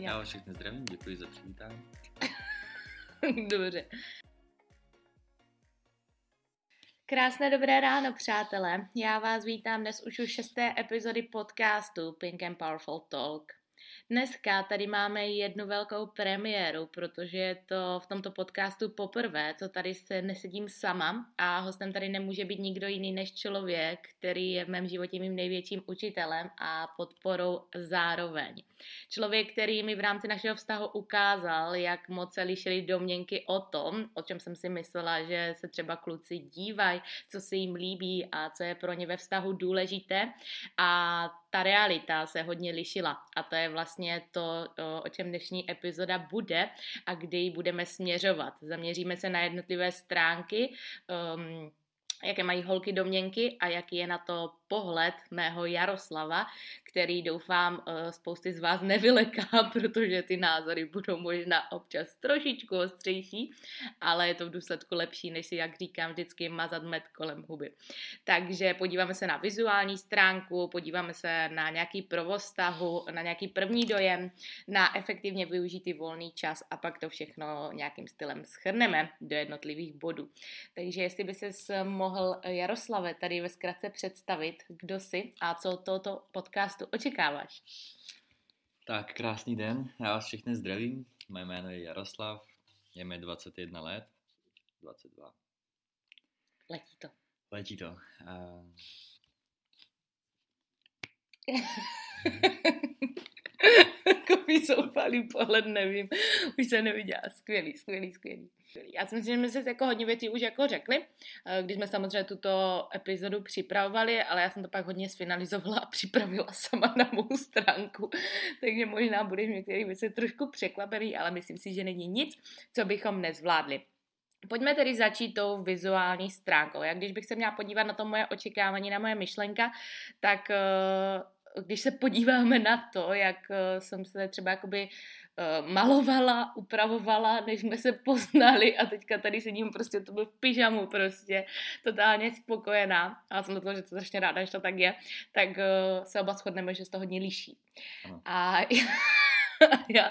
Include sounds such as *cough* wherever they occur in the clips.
Já vás všechny zdravím, děkuji za přivítání. *laughs* Dobře. Krásné dobré ráno, přátelé. Já vás vítám dnes už u šesté epizody podcastu Pink and Powerful Talk. Dneska tady máme jednu velkou premiéru, protože je to v tomto podcastu poprvé, co tady se nesedím sama a hostem tady nemůže být nikdo jiný než člověk, který je v mém životě mým největším učitelem a podporou zároveň. Člověk, který mi v rámci našeho vztahu ukázal, jak moc se lišily domněnky o tom, o čem jsem si myslela, že se třeba kluci dívají, co se jim líbí a co je pro ně ve vztahu důležité. A ta realita se hodně lišila a to je vlastně to, o čem dnešní epizoda bude a kde ji budeme směřovat. Zaměříme se na jednotlivé stránky, um, jaké mají holky domněnky a jaký je na to pohled mého Jaroslava, který doufám eh, spousty z vás *laughs* nevyleká, protože ty názory budou možná občas trošičku ostřejší, ale je to v důsledku lepší, než si, jak říkám, vždycky mazat med kolem huby. Takže podíváme se na vizuální stránku, podíváme se na nějaký provoz vztahu, na nějaký první dojem, na efektivně využitý volný čas a pak to všechno nějakým stylem schrneme do jednotlivých bodů. Takže jestli by se mohl Jaroslave tady ve zkratce představit, kdo jsi a co tohoto podcastu očekáváš. Tak, krásný den, já vás všechny zdravím. Moje jméno je Jaroslav, je mi 21 let, 22. Letí to. Letí to. Uh... *laughs* Takový zoufalý pohled, nevím. Už se neviděla. Skvělý, skvělý, skvělý. Já si myslím, že jsme si jako hodně věcí už jako řekli, eh, když jsme samozřejmě tuto epizodu připravovali, ale já jsem to pak hodně sfinalizovala a připravila sama na mou stránku, takže možná budeš některé věci trošku překvapený, ale myslím si, že není nic, co bychom nezvládli. Pojďme tedy začít tou vizuální stránkou. Jak když bych se měla podívat na to moje očekávání, na moje myšlenka, tak eh, když se podíváme na to, jak eh, jsem se třeba jakoby uh, malovala, upravovala, než jsme se poznali a teďka tady sedím prostě to byl v pyžamu prostě, totálně spokojená a jsem do toho, že to strašně ráda, že to tak je, tak uh, se oba shodneme, že se to hodně liší. Ano. A *laughs* já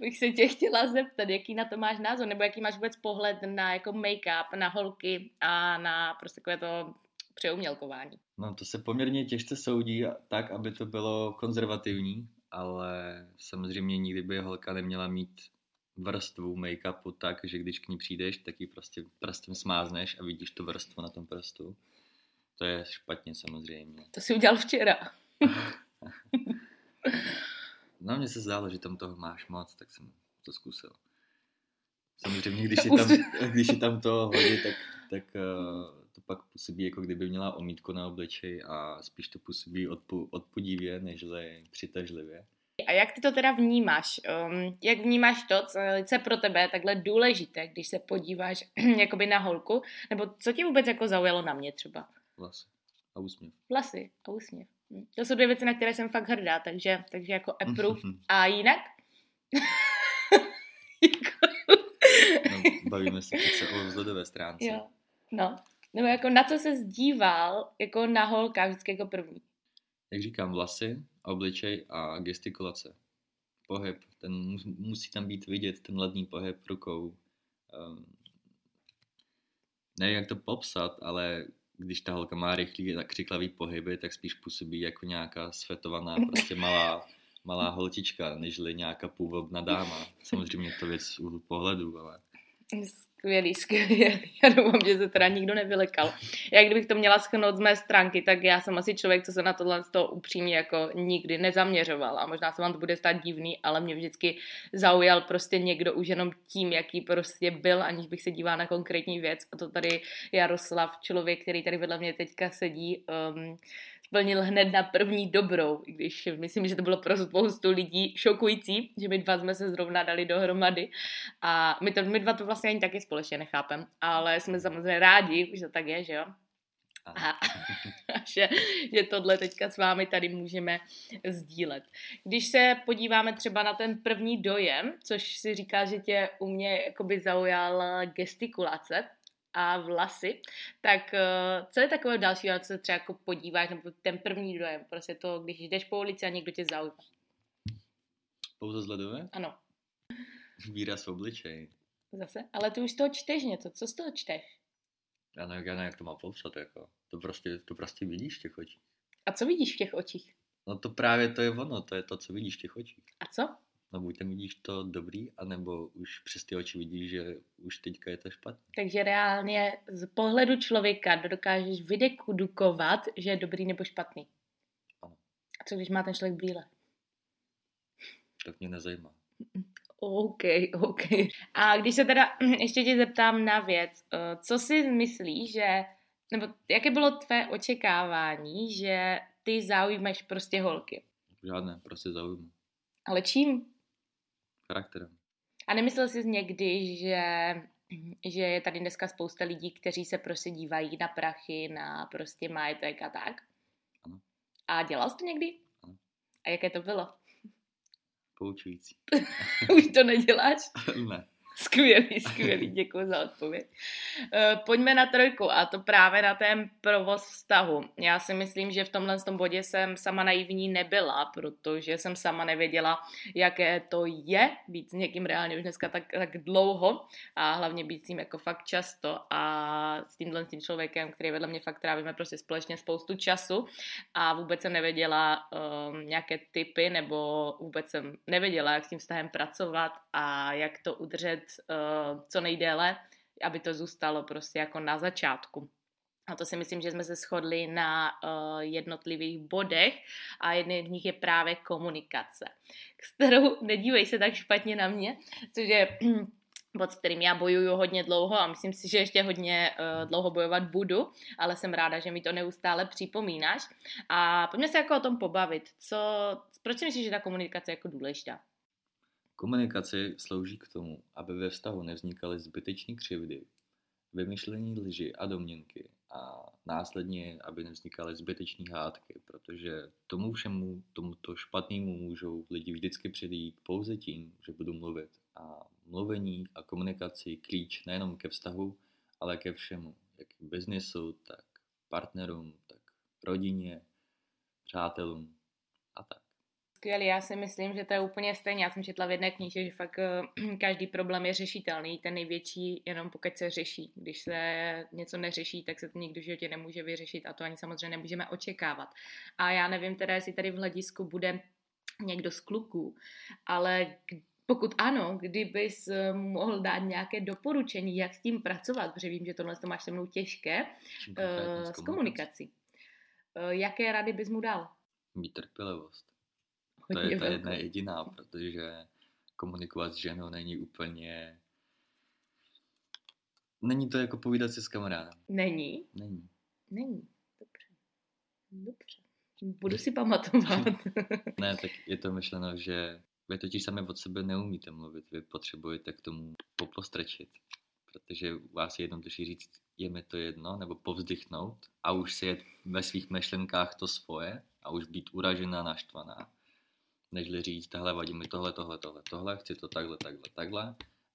bych se tě chtěla zeptat, jaký na to máš názor, nebo jaký máš vůbec pohled na jako make-up, na holky a na prostě takové to přeumělkování. No to se poměrně těžce soudí tak, aby to bylo konzervativní, ale samozřejmě nikdy by holka neměla mít vrstvu make-upu tak, že když k ní přijdeš, tak ji prostě prstem smázneš a vidíš tu vrstvu na tom prstu. To je špatně samozřejmě. To si udělal včera. *laughs* no mně se zdálo, že tam toho máš moc, tak jsem to zkusil. Samozřejmě, když je tam, když je tam to hodně, tak, tak uh, to pak působí, jako kdyby měla omítku na obličeji a spíš to působí odpu, odpudivě, nežli přitažlivě. A jak ty to teda vnímáš? Um, jak vnímáš to, co je pro tebe je takhle důležité, když se podíváš *clears throat* jakoby na holku? Nebo co ti vůbec jako zaujalo na mě třeba? Vlasy a úsměv. Vlasy a úsměv. Hm. To jsou dvě věci, na které jsem fakt hrdá, takže, takže jako approve. *laughs* a jinak? *laughs* *laughs* no, bavíme se přece o vzhledové stránce. Jo. No, nebo jako na co se zdíval jako na holka vždycky jako první? Jak říkám, vlasy, obličej a gestikulace. Pohyb, ten musí tam být vidět, ten ledný pohyb rukou. Um, nevím, jak to popsat, ale když ta holka má rychlý a křiklavý pohyby, tak spíš působí jako nějaká svetovaná, *laughs* prostě malá, malá holčička, nežli nějaká původná dáma. Samozřejmě to věc z úhlu pohledu, ale Skvělý, skvělý. *laughs* Já doufám, že se teda nikdo nevylekal. Já kdybych to měla schrnout z mé stránky, tak já jsem asi člověk, co se na tohle z toho upřímně jako nikdy nezaměřoval. A možná se vám to bude stát divný, ale mě vždycky zaujal prostě někdo už jenom tím, jaký prostě byl, aniž bych se dívala na konkrétní věc. A to tady Jaroslav, člověk, který tady vedle mě teďka sedí, um, splnil hned na první dobrou, i když myslím, že to bylo pro spoustu lidí šokující, že my dva jsme se zrovna dali dohromady a my, to, my dva to vlastně ani taky společně nechápem, ale jsme samozřejmě rádi, že to tak je, že jo? A, a *laughs* že, že tohle teďka s vámi tady můžeme sdílet. Když se podíváme třeba na ten první dojem, což si říká, že tě u mě jakoby zaujala gestikulace, a vlasy, tak uh, co je takové další, na co se třeba jako podíváš, nebo ten první dojem, prostě to, když jdeš po ulici a někdo tě zaujme. Pouze zledové? Ano. Výraz v obličeji. Zase? Ale ty už z toho čteš něco, co z toho čteš? Já nevím, já nevím, jak to má popsat, jako. To prostě, to prostě vidíš v těch očích. A co vidíš v těch očích? No to právě to je ono, to je to, co vidíš v těch očích. A co? No buď tam vidíš to dobrý, anebo už přes ty oči vidíš, že už teďka je to špatně. Takže reálně z pohledu člověka dokážeš vydekudukovat, že je dobrý nebo špatný. Ano. A co když má ten člověk brýle? Tak mě nezajímá. OK, OK. A když se teda *clears throat* ještě tě zeptám na věc, eh, co si myslíš, že, nebo jaké bylo tvé očekávání, že ty zaujímeš prostě holky? Žádné, prostě zaujmu. Ale čím? Charakterem. A nemyslel jsi někdy, že, že je tady dneska spousta lidí, kteří se prostě dívají na prachy, na prostě majetek a tak? Ano. A dělal jsi to někdy? Ano. A jaké to bylo? Poučující. *laughs* Už to neděláš? *laughs* ne. *laughs* Skvělý, skvělý, děkuji za odpověď. Eh, pojďme na trojku a to právě na ten provoz vztahu. Já si myslím, že v tomhle tom bodě jsem sama naivní nebyla, protože jsem sama nevěděla, jaké to je být s někým reálně už dneska tak, tak dlouho a hlavně být s ním jako fakt často a s tímhle tím člověkem, který vedle mě fakt trávíme prostě společně spoustu času a vůbec jsem nevěděla um, nějaké typy nebo vůbec jsem nevěděla, jak s tím vztahem pracovat a jak to udržet uh, co nejdéle, aby to zůstalo prostě jako na začátku. A to si myslím, že jsme se shodli na uh, jednotlivých bodech a jedný z nich je právě komunikace, *laughs* kterou nedívej se tak špatně na mě, což je *clears throat* bod, s kterým já bojuju hodně dlouho a myslím si, že ještě hodně uh, dlouho bojovat budu, ale jsem ráda, že mi to neustále připomínáš. A pojďme se jako o tom pobavit. Co, proč si myslíš, že ta komunikace je jako důležitá? Komunikace slouží k tomu, aby ve vztahu nevznikaly zbytečné křivdy, vymyšlení lži a domněnky a následně, aby nevznikaly zbytečné hádky, protože tomu všemu, tomuto špatnému můžou lidi vždycky předjít pouze tím, že budou mluvit. A mluvení a komunikaci klíč nejenom ke vztahu, ale ke všemu, jak biznesu, tak partnerům, tak rodině, přátelům. Skvělý, já si myslím, že to je úplně stejně. Já jsem četla v jedné knize, že fakt eh, *clears throat* každý problém je řešitelný, ten největší jenom pokud se řeší. Když se něco neřeší, tak se to nikdo v životě nemůže vyřešit a to ani samozřejmě nemůžeme očekávat. A já nevím teda, jestli tady v hledisku bude někdo z kluků, ale pokud ano, kdybys eh, mohl dát nějaké doporučení, jak s tím pracovat, protože vím, že tohle to máš se mnou těžké, uh, s komunikací. Uh, jaké rady bys mu dal? Mít trpělivost to je ta jedna jediná, protože komunikovat s ženou není úplně... Není to jako povídat si s kamarádem. Není? Není. Není. Dobře. Dobře. Budu si pamatovat. *laughs* ne, tak je to myšleno, že vy totiž sami od sebe neumíte mluvit, vy potřebujete k tomu popostrčit, protože vás je jednodušší říct, je mi to jedno, nebo povzdychnout a už si jet ve svých myšlenkách to svoje a už být uražená, naštvaná nežli říct, tahle vadí mi tohle, tohle, tohle, tohle, chci to takhle, takhle, takhle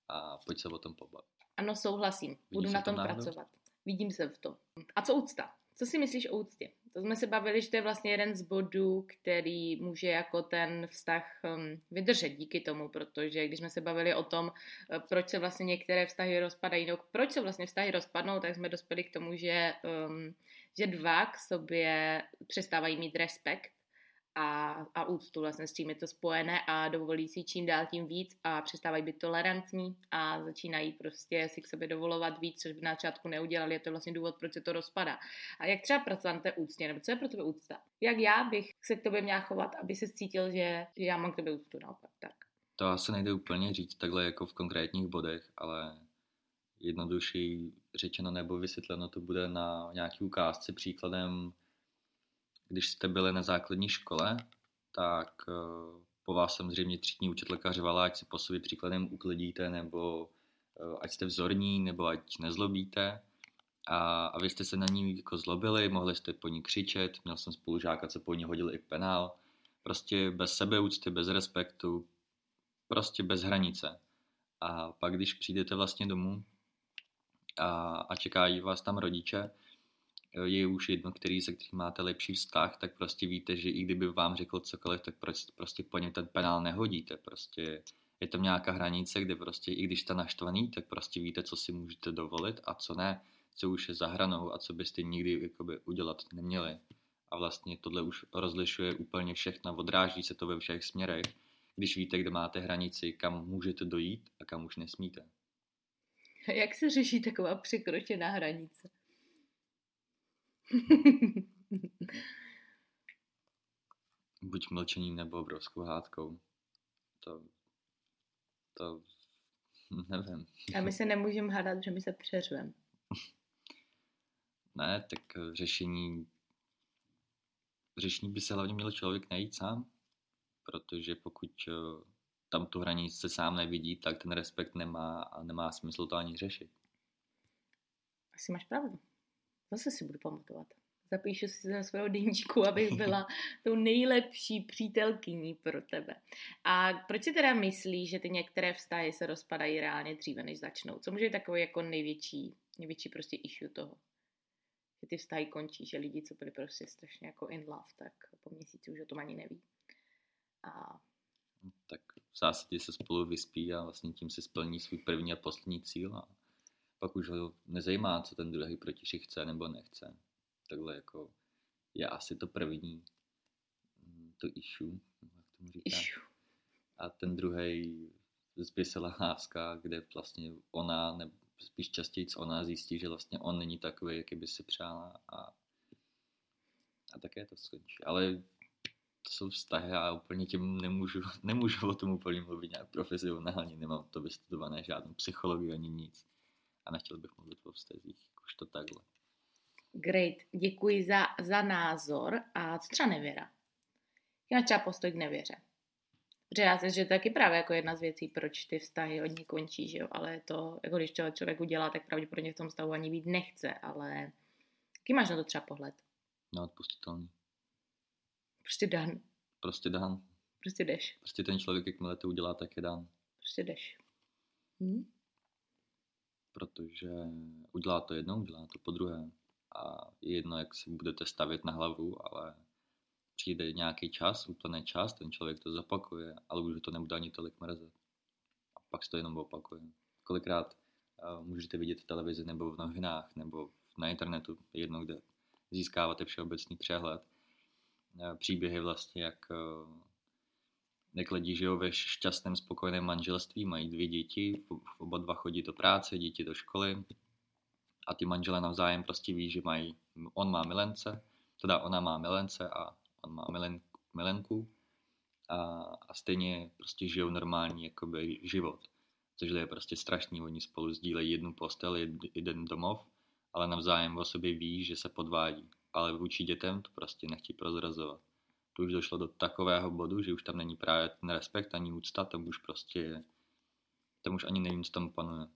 a pojď se o tom pobavit. Ano, souhlasím. Budu Vidíš na tom pracovat. Vidím se v tom. A co úcta? Co si myslíš o úctě? To jsme se bavili, že to je vlastně jeden z bodů, který může jako ten vztah um, vydržet díky tomu, protože když jsme se bavili o tom, uh, proč se vlastně některé vztahy rozpadají, no proč se vlastně vztahy rozpadnou, tak jsme dospěli k tomu, že, um, že dva k sobě přestávají mít respekt a, a úctu, vlastně s čím je to spojené a dovolí si čím dál tím víc a přestávají být tolerantní a začínají prostě si k sobě dovolovat víc, což by na začátku neudělali, je to vlastně důvod, proč se to rozpadá. A jak třeba pracovat té úctě, nebo co je pro tebe úcta? Jak já bych se k tobě měla chovat, aby se cítil, že, že já mám k tebe úctu naopak, tak. To asi nejde úplně říct takhle jako v konkrétních bodech, ale jednodušší řečeno nebo vysvětleno to bude na nějaký ukázce příkladem když jste byli na základní škole, tak eh, po vás samozřejmě třídní učitelka řvala, ať se po sobě příkladem uklidíte, nebo eh, ať jste vzorní, nebo ať nezlobíte. A, a vy jste se na ní jako zlobili, mohli jste po ní křičet, měl jsem spolužáka, co po ní hodil i penál. Prostě bez sebeúcty, bez respektu, prostě bez hranice. A pak, když přijdete vlastně domů a, a čekají vás tam rodiče, je už jedno, který, se kterým máte lepší vztah, tak prostě víte, že i kdyby vám řekl cokoliv, tak prostě, prostě po něm ten penál nehodíte. Prostě je tam nějaká hranice, kde prostě i když jste naštvaný, tak prostě víte, co si můžete dovolit a co ne, co už je za hranou a co byste nikdy jakoby, udělat neměli. A vlastně tohle už rozlišuje úplně všechno, odráží se to ve všech směrech, když víte, kde máte hranici, kam můžete dojít a kam už nesmíte. Jak se řeší taková překročená hranice? Buď mlčením nebo obrovskou hádkou. To, to *laughs* nevím. A my se nemůžeme hádat, že my se přeřveme. ne, tak řešení řešení by se hlavně měl člověk najít sám, protože pokud eh, tam tu hranici sám nevidí, tak ten respekt nemá a nemá smysl to ani řešit. Asi máš pravdu. Zase si budu pamatovat. Zapíšu si na svého deníčku, abych *laughs* byla tou nejlepší přítelkyní pro tebe. A proč si teda myslíš, že ty některé vztahy se rozpadají reálně dříve, než začnou? Co může být takový jako největší, největší prostě issue toho? Že ty vztahy končí, že lidi, co byli prostě strašně jako in love, tak po měsíci už o tom ani neví. A... Tak v zásadě se spolu vyspí a vlastně tím se splní svůj první a poslední cíl a pak už ho nezajímá, co ten druhý protiši chce nebo nechce. Takhle jako je asi to první mm, to issue, jak tomu říká. Issue. A ten druhý zběsila láska, kde vlastně ona, nebo spíš častěji ona zjistí, že vlastně on není takový, jaký by si přála a, a také to skončí. Ale to jsou vztahy a úplně tím nemůžu, *laughs* nemůžu o tom úplně mluvit nějak profesionálně, nemám to vystudované žádnou psychologii ani nic. A nechtěl bych mluvit o vztazích, jakož to takhle. Great, děkuji za, za názor. A co třeba nevěra? Já třeba postoj k nevěře. Protože já si, že to je taky právě jako jedna z věcí, proč ty vztahy hodně končí, že jo? Ale to, jako když to člověk udělá, tak pravděpodobně v tom stavu ani být nechce, ale jaký máš na to třeba pohled? Neodpustitelný. Prostě dan. Prostě dan. Prostě jdeš. Prostě ten člověk, jakmile to udělá, tak je dan. Prostě jdeš. Hm? Protože udělá to jednou, udělá to po druhé. A je jedno, jak si budete stavět na hlavu, ale přijde nějaký čas, úplný čas, ten člověk to zopakuje, ale už to nebude ani tolik mrzet. A pak se to jenom opakuje. Kolikrát uh, můžete vidět v televizi nebo v novinách nebo na internetu, jedno, kde získáváte všeobecný přehled, uh, příběhy vlastně, jak, uh, jak lidi žijou ve šťastném, spokojeném manželství, mají dvě děti, oba dva chodí do práce, děti do školy a ty manželé navzájem prostě ví, že mají, on má milence, teda ona má milence a on má milen, milenku a, a stejně prostě žijou normální jakoby, život. Což je prostě strašný, oni spolu sdílejí jednu postel, jeden domov, ale navzájem o sobě ví, že se podvádí. Ale vůči dětem to prostě nechtějí prozrazovat. To už došlo do takového bodu, že už tam není právě ten respekt ani úcta, tam už prostě, tam už ani nevím, co tam panuje.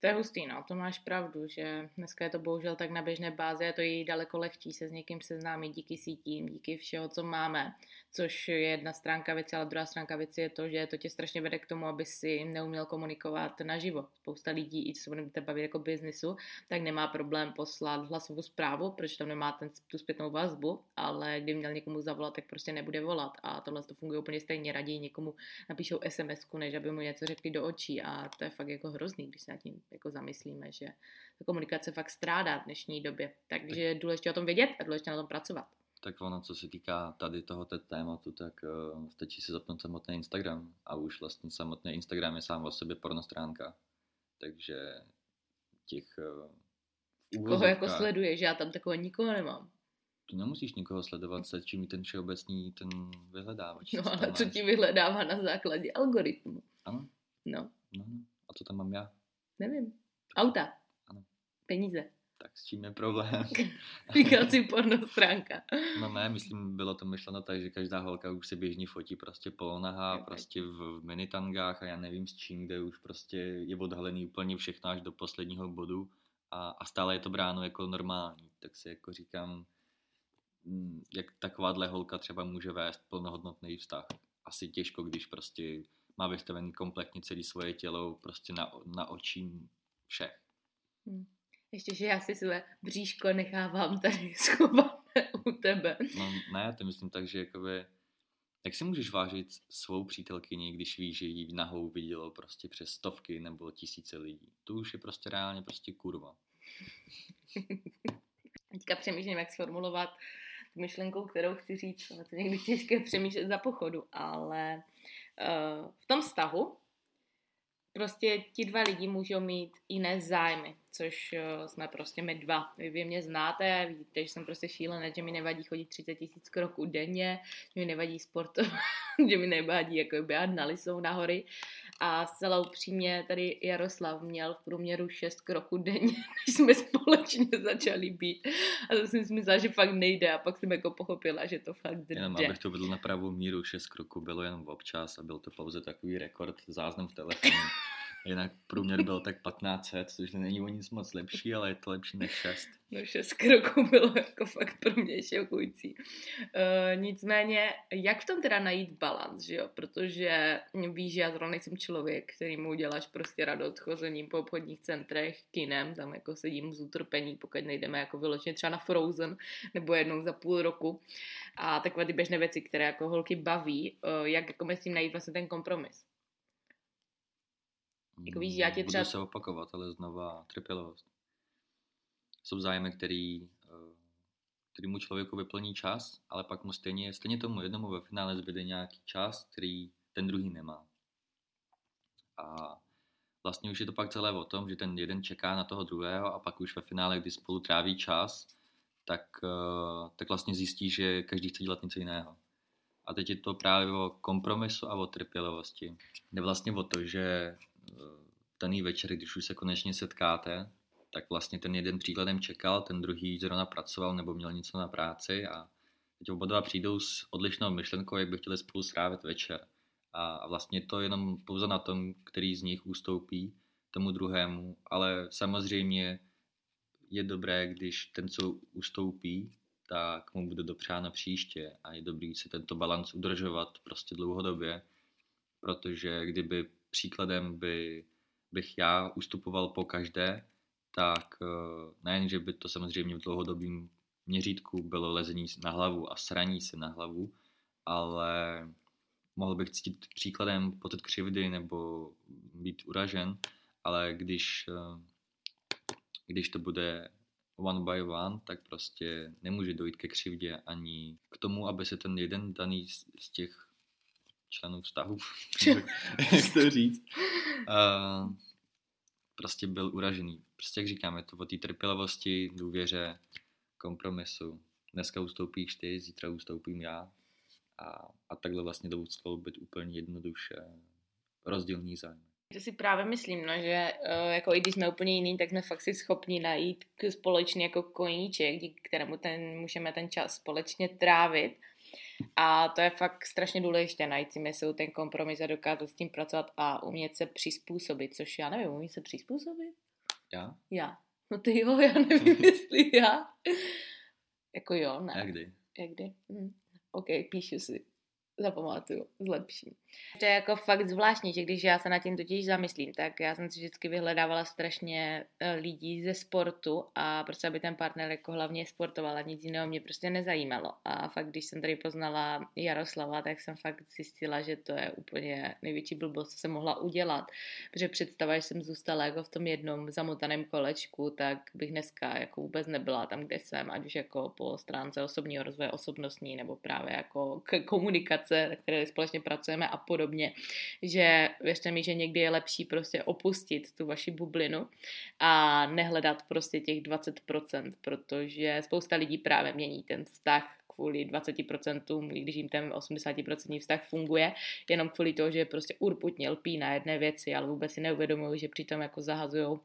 To je hustý, no, to máš pravdu, že dneska je to bohužel tak na běžné bázi a to je daleko lehčí se s někým seznámit díky sítím, díky všeho, co máme, což je jedna stránka věci, ale druhá stránka věci je to, že to tě strašně vede k tomu, aby si neuměl komunikovat naživo. Spousta lidí, i co se budeme bavit jako biznisu, tak nemá problém poslat hlasovou zprávu, protože tam nemá ten, tu zpětnou vazbu, ale kdy měl někomu zavolat, tak prostě nebude volat a tohle to funguje úplně stejně. Raději někomu napíšou sms než aby mu něco řekli do očí a to je fakt jako hrozný, když se nad tím jako zamyslíme, že ta komunikace fakt strádá v dnešní době. Takže je důležité o tom vědět a důležité na tom pracovat. Tak ono, co se týká tady tohoto tématu, tak uh, stačí si zapnout samotný Instagram a už vlastně samotný Instagram je sám o sobě pornostránka. Takže těch uh, Koho jako sleduje, že já tam takového nikoho nemám. Tu nemusíš nikoho sledovat, se čím ten všeobecný ten vyhledávač. No ale co ti vyhledává na základě algoritmu? Ano. No. no. A co tam mám já? Nevím. Auta. Ano. Peníze. tak s čím je problém? *laughs* Říkal si porno stránka. No ne, myslím, bylo to myšleno tak, že každá holka už se běžně fotí prostě polonaha, okay. prostě v, v minitangách a já nevím s čím, kde už prostě je odhalený úplně všechno až do posledního bodu a, a stále je to bráno jako normální, tak si jako říkám, mm, jak takováhle holka třeba může vést plnohodnotný vztah. Asi těžko, když prostě má vystavený kompletně celé svoje tělo prostě na, na očím všech. Hmm. Ještě, že já si své bříško nechávám tady *laughs* schované u tebe. No ne, to myslím tak, že jakoby, jak si můžeš vážit svou přítelkyni, když víš, že jí nahou vidělo prostě přes stovky nebo tisíce lidí. To už je prostě reálně prostě kurva. *laughs* Teďka přemýšlím, jak sformulovat tu myšlenku, kterou chci říct, ale to někdy těžké přemýšlet za pochodu, ale v tom vztahu prostě ti dva lidi můžou mít jiné zájmy, což uh, jsme prostě my dva. Vy, vy mě znáte, vidíte, že jsem prostě šílená, že mi nevadí chodit 30 tisíc kroků denně, že mi nevadí sportovat, *laughs* že mi nevadí jako běhat na lisou na hory. A zcela upřímně tady Jaroslav měl v průměru 6 kroků denně, *laughs* než jsme společně začali být. A to jsem si myslela, že fakt nejde a pak jsem jako pochopila, že to fakt jde. Jenom abych to vedl na pravou míru, 6 kroků bylo jenom občas a byl to pouze takový rekord, záznam v telefonu. *laughs* Jinak průměr byl tak 1500, což není o nic moc lepší, ale je to lepší než 6. No 6 kroků bylo jako fakt pro mě šokující. Uh, nicméně, jak v tom teda najít balans, že jo? Protože víš, že já zrovna nejsem člověk, který mu uděláš prostě radost chozením po obchodních centrech, kinem, tam jako sedím z utrpení, pokud nejdeme jako vyloženě třeba na Frozen, nebo jednou za půl roku. A takové ty běžné věci, které jako holky baví, uh, jak jako s tím najít vlastně ten kompromis. Jako víš, já tě třeba... Budu se opakovat, ale znova trpělivost. Jsou zájmy, který, eh, který mu člověku vyplní čas, ale pak mu stejně, stejně tomu jednomu ve finále zbyde nějaký čas, který ten druhý nemá. A vlastně už je to pak celé o tom, že ten jeden čeká na toho druhého a pak už ve finále, kdy spolu tráví čas, tak, eh, tak vlastně zjistí, že každý chce dělat něco jiného. A teď je to právě o kompromisu a o trpělivosti. Jde vlastně o to, že daný večer, když už se konečně setkáte, tak vlastně ten jeden příkladem čekal, ten druhý zrovna pracoval nebo měl něco na práci a teď oba dva přijdou s odlišnou myšlenkou, jak by chtěli spolu strávit večer. A vlastně to jenom pouze na tom, který z nich ustoupí tomu druhému, ale samozřejmě je dobré, když ten, co ustoupí, tak mu bude dopřáno příště a je dobrý si tento balans udržovat prostě dlouhodobě, protože kdyby příkladem by, bych já ustupoval po každé, tak eh, nejen, že by to samozřejmě v dlouhodobém měřítku bylo lezení na hlavu a sraní se na hlavu, ale mohl bych cítit příkladem potet křivdy nebo být uražen, ale když, eh, když to bude one by one, tak prostě nemůže dojít ke křivdě ani k tomu, aby se ten jeden daný z těch členů vztahu, *laughs* jak to říct, uh, prostě byl uražený. Prostě jak říkám, je to o té trpělivosti, důvěře, kompromisu. Dneska ustoupíš ty, zítra ustoupím já. A, a takhle vlastně jdou skloubit úplně jednoduše rozdílný zájem. To si právě myslím, no, že uh, jako i když jsme úplně jiný, tak jsme fakt si schopni najít společný jako koníček, díky kterému ten, můžeme ten čas společně trávit a to je fakt strašně důležité najít si mysl ten kompromis a dokázat s tím pracovat a umět se přizpůsobit, což já nevím, umí se přizpůsobit? Já? Já. No ty jo, já nevím, *laughs* jestli já. jako jo, ne. Jak kdy? Jak kdy? Hm. OK, píšu si zapamatuju, zlepším. To je jako fakt zvláštní, že když já se na tím totiž zamyslím, tak já jsem si vždycky vyhledávala strašně eh, lidí ze sportu a prostě aby ten partner jako hlavně sportoval a nic jiného mě prostě nezajímalo. A fakt, když jsem tady poznala Jaroslava, tak jsem fakt zjistila, že to je úplně největší blbost, co jsem mohla udělat. Protože představa, že jsem zůstala jako v tom jednom zamotaném kolečku, tak bych dneska jako vůbec nebyla tam, kde jsem, ať už jako po stránce osobního rozvoje osobnostní nebo právě jako k komunikaci aplikace, na které společně pracujeme a podobně, že věřte mi, že někdy je lepší prostě opustit tu vaši bublinu a nehledat prostě těch 20%, protože spousta lidí právě mění ten vztah kvůli 20%, i když jim ten 80% vztah funguje, jenom kvůli toho, že prostě urputně lpí na jedné věci, ale vůbec si neuvědomují, že přitom jako zahazují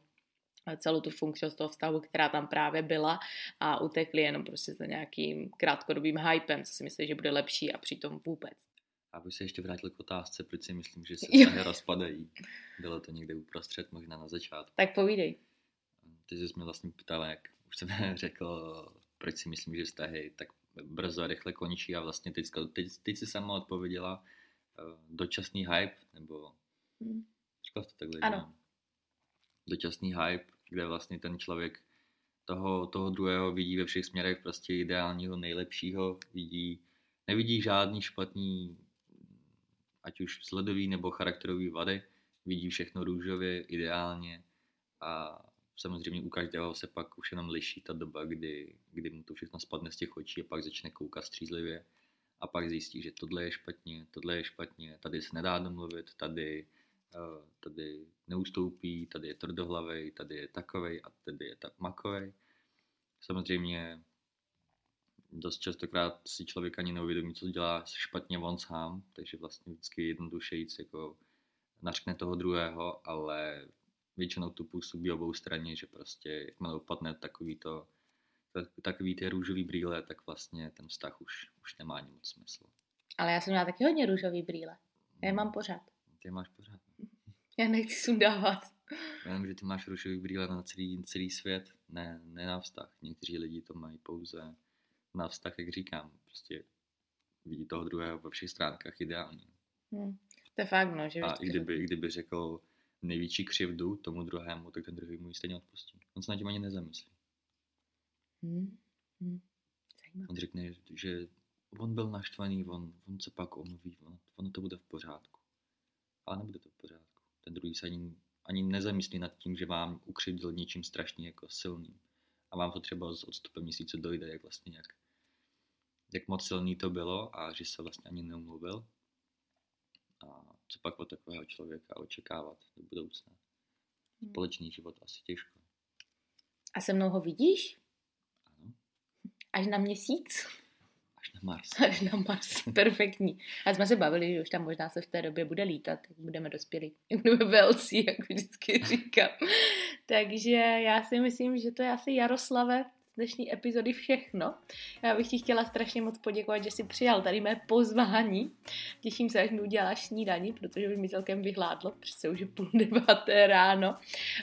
celou tu funkčnost toho vztahu, která tam právě byla a utekli jenom prostě za nějakým krátkodobým hypem, co si myslí, že bude lepší a přitom vůbec. Aby se ještě vrátil k otázce, proč si myslím, že se vztahy rozpadají. Bylo to někde uprostřed, možná na začátku. Tak povídej. Ty jsi mě vlastně ptala, jak už jsem *laughs* řekl, proč si myslím, že vztahy tak brzo a rychle končí a vlastně teď, teď, teď si sama odpověděla uh, dočasný hype, nebo hmm. to takhle? Ano. Dočasný hype, kde vlastně ten člověk toho, toho druhého vidí ve všech směrech prostě ideálního, nejlepšího, vidí, nevidí žádný špatný, ať už sledový nebo charakterový vady, vidí všechno růžově, ideálně a samozřejmě u každého se pak už jenom liší ta doba, kdy, kdy mu to všechno spadne z těch očí a pak začne koukat střízlivě a pak zjistí, že tohle je špatně, tohle je špatně, tady se nedá domluvit, tady, tady neustoupí, tady je tvrdohlavej, tady je takovej a tady je tak makovej. Samozřejmě dost častokrát si člověk ani neuvědomí, co dělá špatně on sám, takže vlastně vždycky jednodušejíc jako nařkne toho druhého, ale většinou to působí obou straně, že prostě jakmile upadne takový to, takový ty růžový brýle, tak vlastně ten vztah už, už nemá ani moc smysl. Ale já jsem měla taky hodně růžový brýle. Já je mám pořád. Ty máš pořád. Já nechci sundávat. Já vím, že ty máš růžový brýle na celý, celý svět, ne, ne na vztah. Někteří lidi to mají pouze na vztah, jak říkám. Prostě vidí toho druhého ve všech stránkách ideálně. Hmm. To je fakt, no, že A i kdyby, kdyby řekl, největší křivdu tomu druhému, tak ten druhý mu ji stejně odpustí. On se na tím ani nezamyslí. Hmm. Hmm. On řekne, že on byl naštvaný, on, on se pak omluví, on, ono to bude v pořádku. Ale nebude to v pořádku. Ten druhý se ani, ani nezamyslí nad tím, že vám ukřivdil něčím strašně jako silným. A vám to třeba s odstupem měsíce dojde, jak vlastně jak, jak moc silný to bylo a že se vlastně ani neumluvil. A co pak od takového člověka očekávat do budoucna. Hmm. Společný život asi těžko. A se mnou ho vidíš? Ano. Až na měsíc? *laughs* Až na Mars. Až na Mars, perfektní. A jsme se bavili, že už tam možná se v té době bude lítat, jak budeme dospělí, *laughs* jak budeme velcí, jak vždycky říkám. Takže já si myslím, že to je asi Jaroslave, z dnešní epizody všechno. Já bych ti chtěla strašně moc poděkovat, že jsi přijal tady mé pozvání. Těším se, až mi uděláš snídaní, protože už mi celkem vyhládlo, přece už je půl deváté ráno.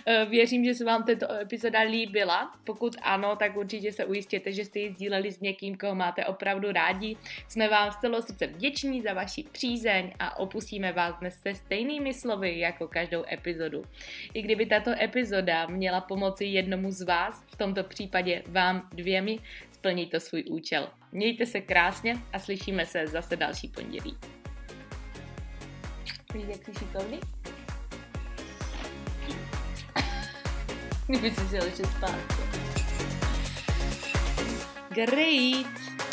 Eh, věřím, že se vám tato epizoda líbila. Pokud ano, tak určitě se ujistěte, že jste ji sdíleli s někým, koho máte opravdu rádi. Jsme vám z celého srdce vděční za vaši přízeň a opustíme vás dnes se stejnými slovy jako každou epizodu. I kdyby tato epizoda měla pomoci jednomu z vás, v tomto případě vám dvěmi, splní to svůj účel. Mějte se krásně a slyšíme se zase další pondělí. Víš, jak jsi šikovný? *laughs* Kdyby si si ještě spát. Great!